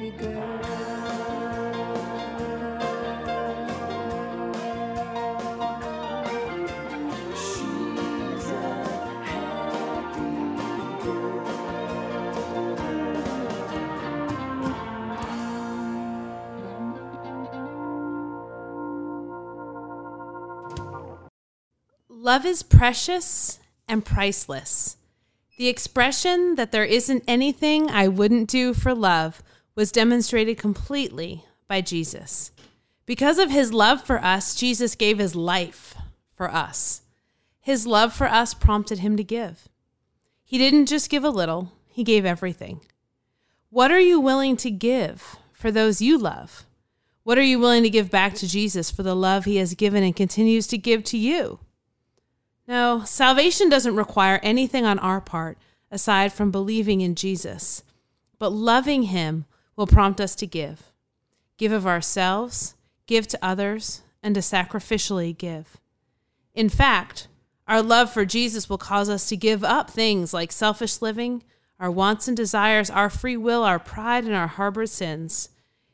Love is precious and priceless. The expression that there isn't anything I wouldn't do for love was demonstrated completely by Jesus. Because of his love for us, Jesus gave his life for us. His love for us prompted him to give. He didn't just give a little, he gave everything. What are you willing to give for those you love? What are you willing to give back to Jesus for the love he has given and continues to give to you? No, salvation doesn't require anything on our part aside from believing in Jesus. But loving him will prompt us to give. Give of ourselves, give to others, and to sacrificially give. In fact, our love for Jesus will cause us to give up things like selfish living, our wants and desires, our free will, our pride, and our harbored sins.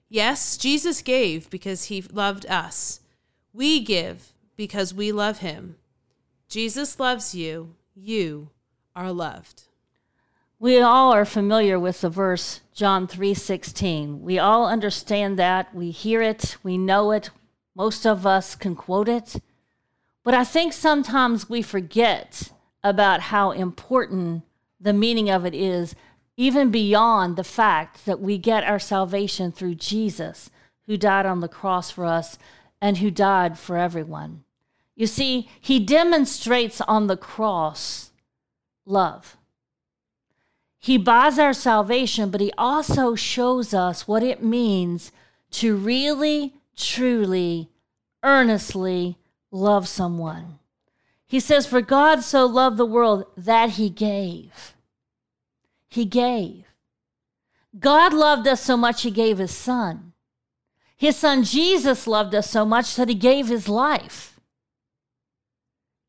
Yes, Jesus gave because he loved us. We give because we love him. Jesus loves you. You are loved. We all are familiar with the verse John 3:16. We all understand that. We hear it, we know it. Most of us can quote it. But I think sometimes we forget about how important the meaning of it is even beyond the fact that we get our salvation through Jesus who died on the cross for us and who died for everyone. You see, he demonstrates on the cross love. He buys our salvation, but he also shows us what it means to really, truly, earnestly love someone. He says, For God so loved the world that he gave. He gave. God loved us so much, he gave his son. His son Jesus loved us so much that he gave his life.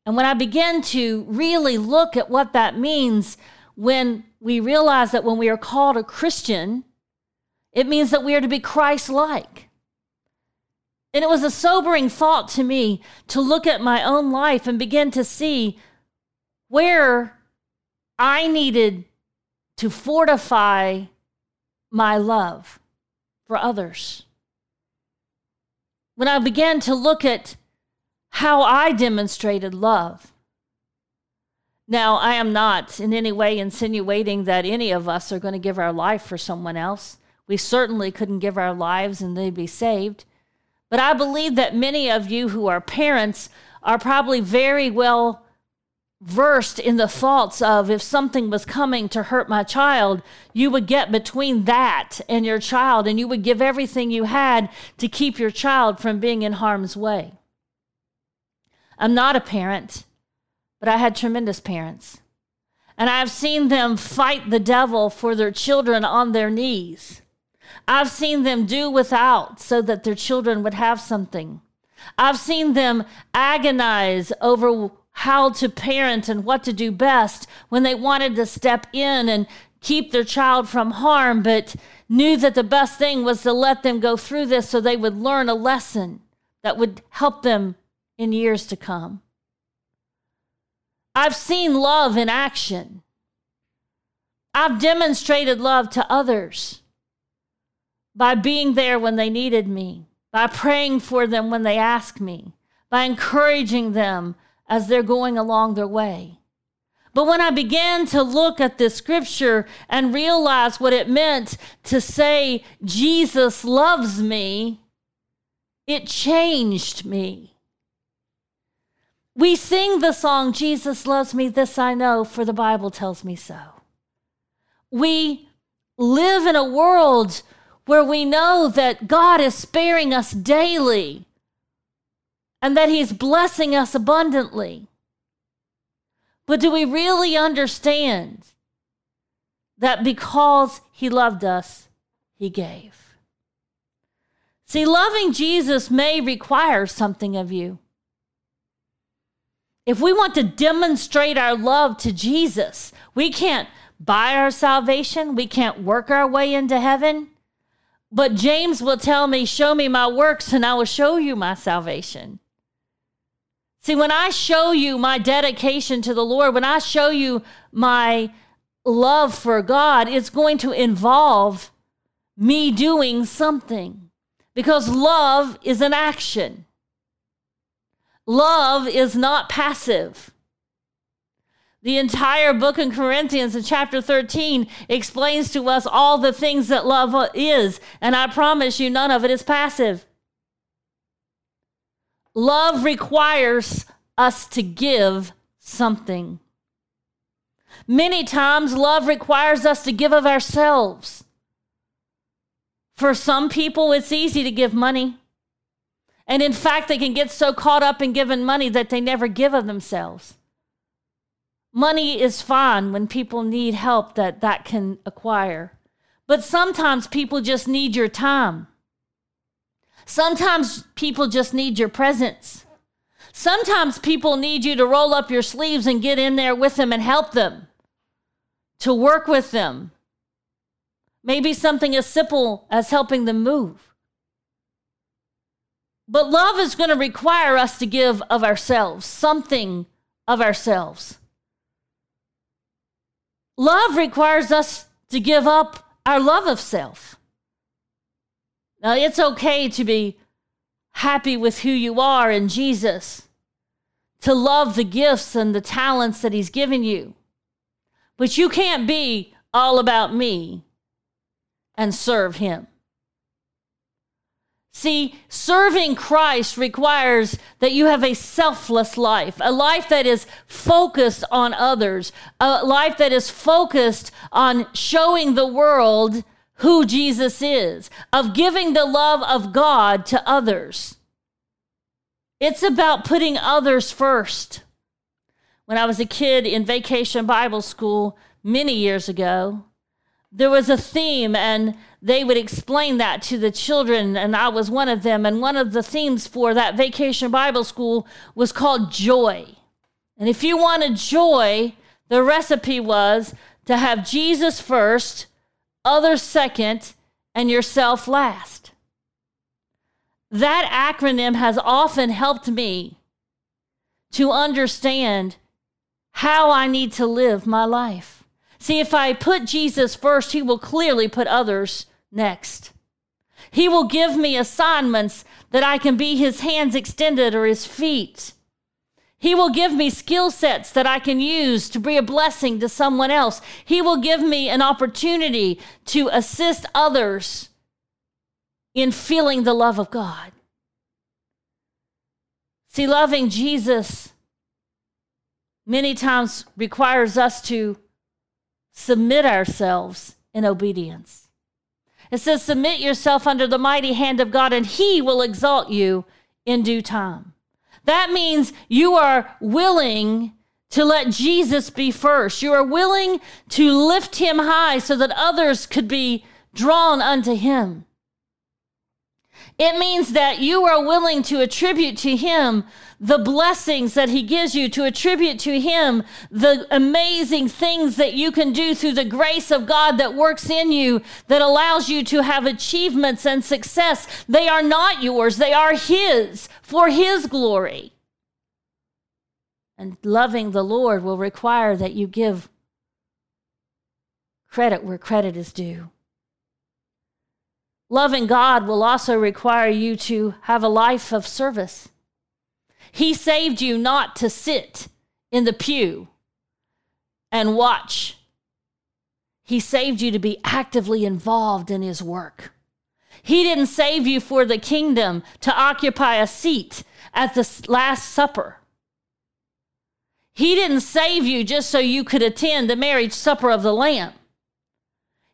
And when I began to really look at what that means, when we realize that when we are called a Christian, it means that we are to be Christ like. And it was a sobering thought to me to look at my own life and begin to see where I needed to fortify my love for others. When I began to look at how I demonstrated love. Now, I am not in any way insinuating that any of us are going to give our life for someone else. We certainly couldn't give our lives and they'd be saved. But I believe that many of you who are parents are probably very well versed in the thoughts of if something was coming to hurt my child, you would get between that and your child and you would give everything you had to keep your child from being in harm's way. I'm not a parent, but I had tremendous parents. And I've seen them fight the devil for their children on their knees. I've seen them do without so that their children would have something. I've seen them agonize over how to parent and what to do best when they wanted to step in and keep their child from harm, but knew that the best thing was to let them go through this so they would learn a lesson that would help them in years to come. I've seen love in action. I've demonstrated love to others by being there when they needed me, by praying for them when they asked me, by encouraging them as they're going along their way. But when I began to look at this scripture and realize what it meant to say, Jesus loves me, it changed me. We sing the song, Jesus loves me, this I know, for the Bible tells me so. We live in a world where we know that God is sparing us daily and that He's blessing us abundantly. But do we really understand that because He loved us, He gave? See, loving Jesus may require something of you. If we want to demonstrate our love to Jesus, we can't buy our salvation, we can't work our way into heaven. But James will tell me, Show me my works, and I will show you my salvation. See, when I show you my dedication to the Lord, when I show you my love for God, it's going to involve me doing something because love is an action. Love is not passive. The entire book in Corinthians in chapter 13 explains to us all the things that love is, and I promise you, none of it is passive. Love requires us to give something. Many times, love requires us to give of ourselves. For some people, it's easy to give money. And in fact, they can get so caught up in giving money that they never give of themselves. Money is fine when people need help that that can acquire. But sometimes people just need your time. Sometimes people just need your presence. Sometimes people need you to roll up your sleeves and get in there with them and help them, to work with them. Maybe something as simple as helping them move. But love is going to require us to give of ourselves, something of ourselves. Love requires us to give up our love of self. Now, it's okay to be happy with who you are in Jesus, to love the gifts and the talents that He's given you. But you can't be all about me and serve Him. See, serving Christ requires that you have a selfless life, a life that is focused on others, a life that is focused on showing the world who Jesus is, of giving the love of God to others. It's about putting others first. When I was a kid in vacation Bible school many years ago, there was a theme, and they would explain that to the children, and I was one of them. And one of the themes for that vacation Bible school was called joy. And if you wanted joy, the recipe was to have Jesus first, others second, and yourself last. That acronym has often helped me to understand how I need to live my life. See, if I put Jesus first, he will clearly put others next. He will give me assignments that I can be his hands extended or his feet. He will give me skill sets that I can use to be a blessing to someone else. He will give me an opportunity to assist others in feeling the love of God. See, loving Jesus many times requires us to submit ourselves in obedience. It says, Submit yourself under the mighty hand of God, and he will exalt you in due time. That means you are willing to let Jesus be first. You are willing to lift him high so that others could be drawn unto him. It means that you are willing to attribute to him the blessings that He gives you, to attribute to Him the amazing things that you can do through the grace of God that works in you, that allows you to have achievements and success. They are not yours, they are His for His glory. And loving the Lord will require that you give credit where credit is due. Loving God will also require you to have a life of service. He saved you not to sit in the pew and watch. He saved you to be actively involved in His work. He didn't save you for the kingdom to occupy a seat at the Last Supper. He didn't save you just so you could attend the marriage supper of the Lamb.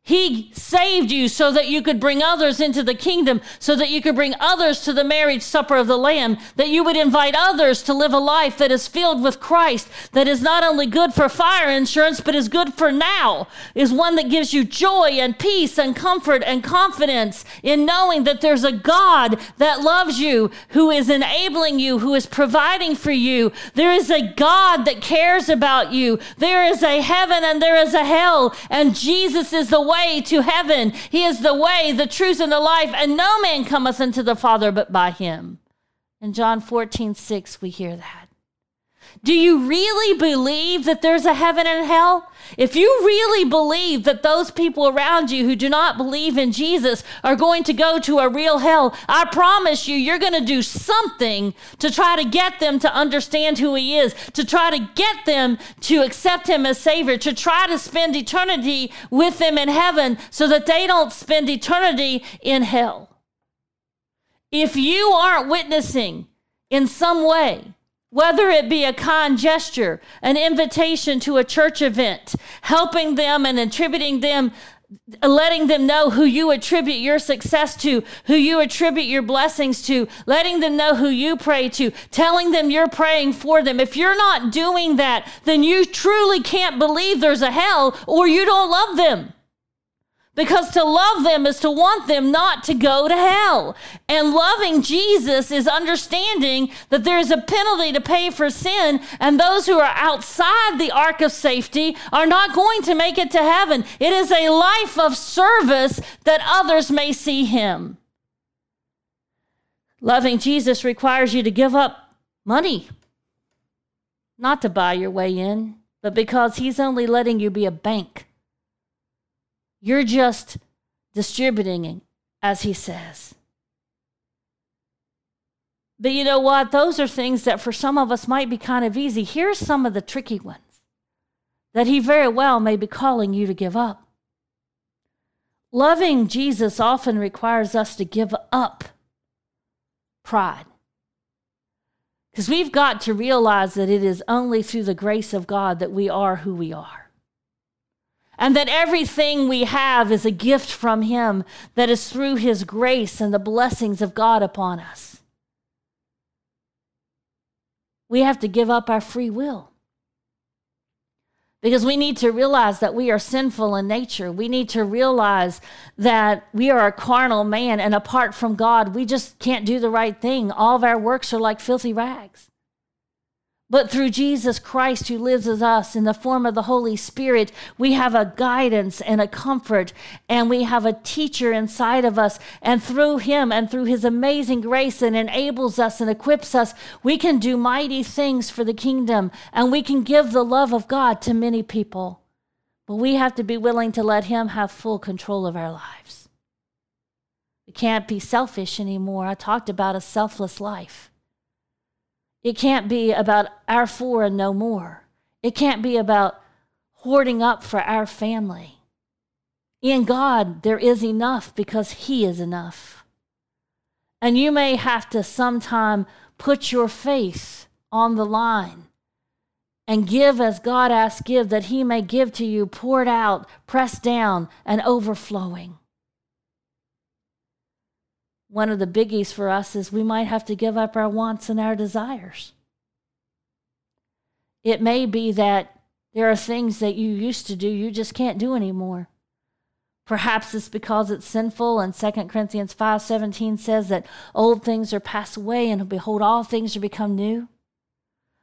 He saved you so that you could bring others into the kingdom, so that you could bring others to the marriage supper of the Lamb, that you would invite others to live a life that is filled with Christ, that is not only good for fire insurance, but is good for now, is one that gives you joy and peace and comfort and confidence in knowing that there's a God that loves you, who is enabling you, who is providing for you. There is a God that cares about you. There is a heaven and there is a hell, and Jesus is the way way to heaven. He is the way, the truth, and the life, and no man cometh unto the Father but by him. In John 14, 6, we hear that. Do you really believe that there's a heaven and hell? If you really believe that those people around you who do not believe in Jesus are going to go to a real hell, I promise you, you're going to do something to try to get them to understand who He is, to try to get them to accept Him as Savior, to try to spend eternity with them in heaven so that they don't spend eternity in hell. If you aren't witnessing in some way, whether it be a kind gesture, an invitation to a church event, helping them and attributing them, letting them know who you attribute your success to, who you attribute your blessings to, letting them know who you pray to, telling them you're praying for them. If you're not doing that, then you truly can't believe there's a hell or you don't love them. Because to love them is to want them not to go to hell. And loving Jesus is understanding that there is a penalty to pay for sin, and those who are outside the ark of safety are not going to make it to heaven. It is a life of service that others may see him. Loving Jesus requires you to give up money, not to buy your way in, but because he's only letting you be a bank you're just distributing, as he says. But you know what? Those are things that for some of us might be kind of easy. Here's some of the tricky ones that he very well may be calling you to give up. Loving Jesus often requires us to give up pride. Because we've got to realize that it is only through the grace of God that we are who we are and that everything we have is a gift from Him that is through His grace and the blessings of God upon us. We have to give up our free will. Because we need to realize that we are sinful in nature. We need to realize that we are a carnal man, and apart from God, we just can't do the right thing. All of our works are like filthy rags. But through Jesus Christ, who lives with us in the form of the Holy Spirit, we have a guidance and a comfort, and we have a teacher inside of us. And through him and through his amazing grace that enables us and equips us, we can do mighty things for the kingdom, and we can give the love of God to many people. But we have to be willing to let him have full control of our lives. We can't be selfish anymore. I talked about a selfless life. It can't be about our four and no more. It can't be about hoarding up for our family. In God, there is enough because He is enough. And you may have to sometime put your faith on the line and give as God asks give, that He may give to you, poured out, pressed down, and overflowing one of the biggies for us is we might have to give up our wants and our desires. It may be that there are things that you used to do you just can't do anymore. Perhaps it's because it's sinful and 2 Corinthians 5:17 says that old things are passed away and behold all things are become new.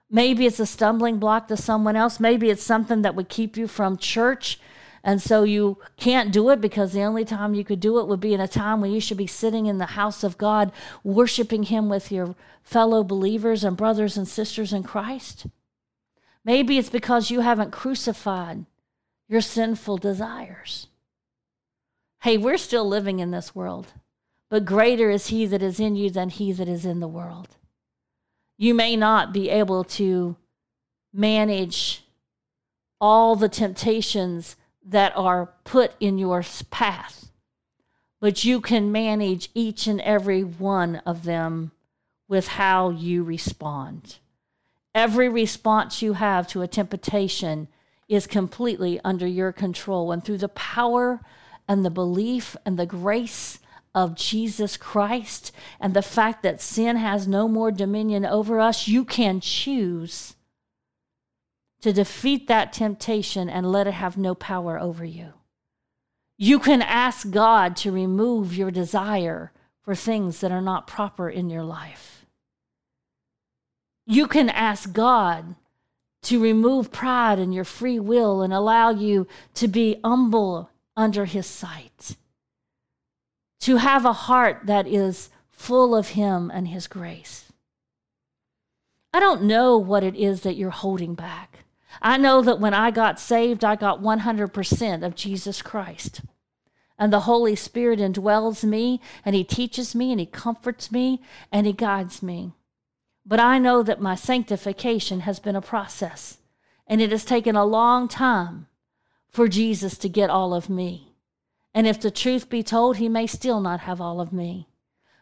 Maybe it's a stumbling block to someone else. Maybe it's something that would keep you from church and so you can't do it because the only time you could do it would be in a time when you should be sitting in the house of God, worshiping Him with your fellow believers and brothers and sisters in Christ. Maybe it's because you haven't crucified your sinful desires. Hey, we're still living in this world, but greater is He that is in you than He that is in the world. You may not be able to manage all the temptations that are put in your path, but you can manage each and every one of them with how you respond. Every response you have to a temptation is completely under your control. And through the power and the belief and the grace of Jesus Christ and the fact that sin has no more dominion over us, you can choose to defeat that temptation and let it have no power over you. You can ask God to remove your desire for things that are not proper in your life. You can ask God to remove pride in your free will and allow you to be humble under His sight, to have a heart that is full of Him and His grace. I don't know what it is that you're holding back. I know that when I got saved, I got 100% of Jesus Christ. And the Holy Spirit indwells me, and He teaches me, and He comforts me, and He guides me. But I know that my sanctification has been a process, and it has taken a long time for Jesus to get all of me. And if the truth be told, He may still not have all of me.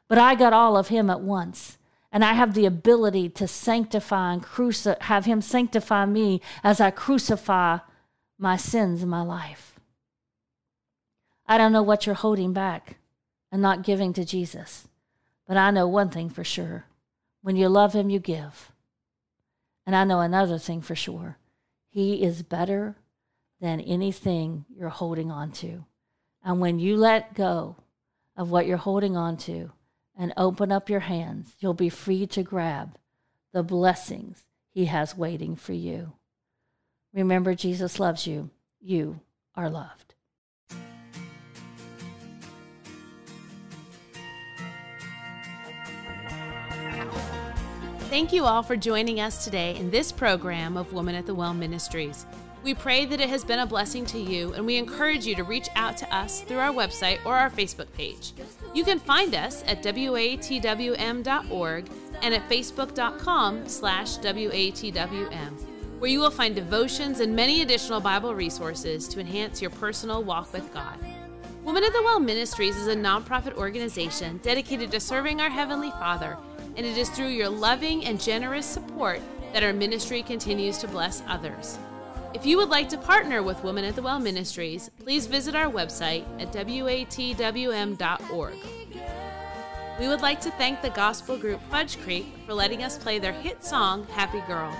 But I got all of Him at once and I have the ability to sanctify and cruci- have Him sanctify me as I crucify my sins in my life. I don't know what you're holding back and not giving to Jesus, but I know one thing for sure when you love Him, you give. And I know another thing for sure He is better than anything you're holding on to. And when you let go of what you're holding on to, and open up your hands, you'll be free to grab the blessings He has waiting for you. Remember, Jesus loves you. You are loved. Thank you all for joining us today in this program of Woman at the Well Ministries. We pray that it has been a blessing to you, and we encourage you to reach out to us through our website or our Facebook page. You can find us at watwm.org and at facebook.com slash watwm, where you will find devotions and many additional Bible resources to enhance your personal walk with God. Women of the Well Ministries is a nonprofit organization dedicated to serving our Heavenly Father, and it is through your loving and generous support that our ministry continues to bless others. If you would like to partner with Women at the Well Ministries, please visit our website at watwm.org. We would like to thank the gospel group Fudge Creek for letting us play their hit song, Happy Girl.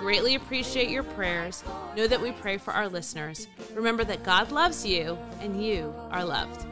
Greatly appreciate your prayers. Know that we pray for our listeners. Remember that God loves you and you are loved.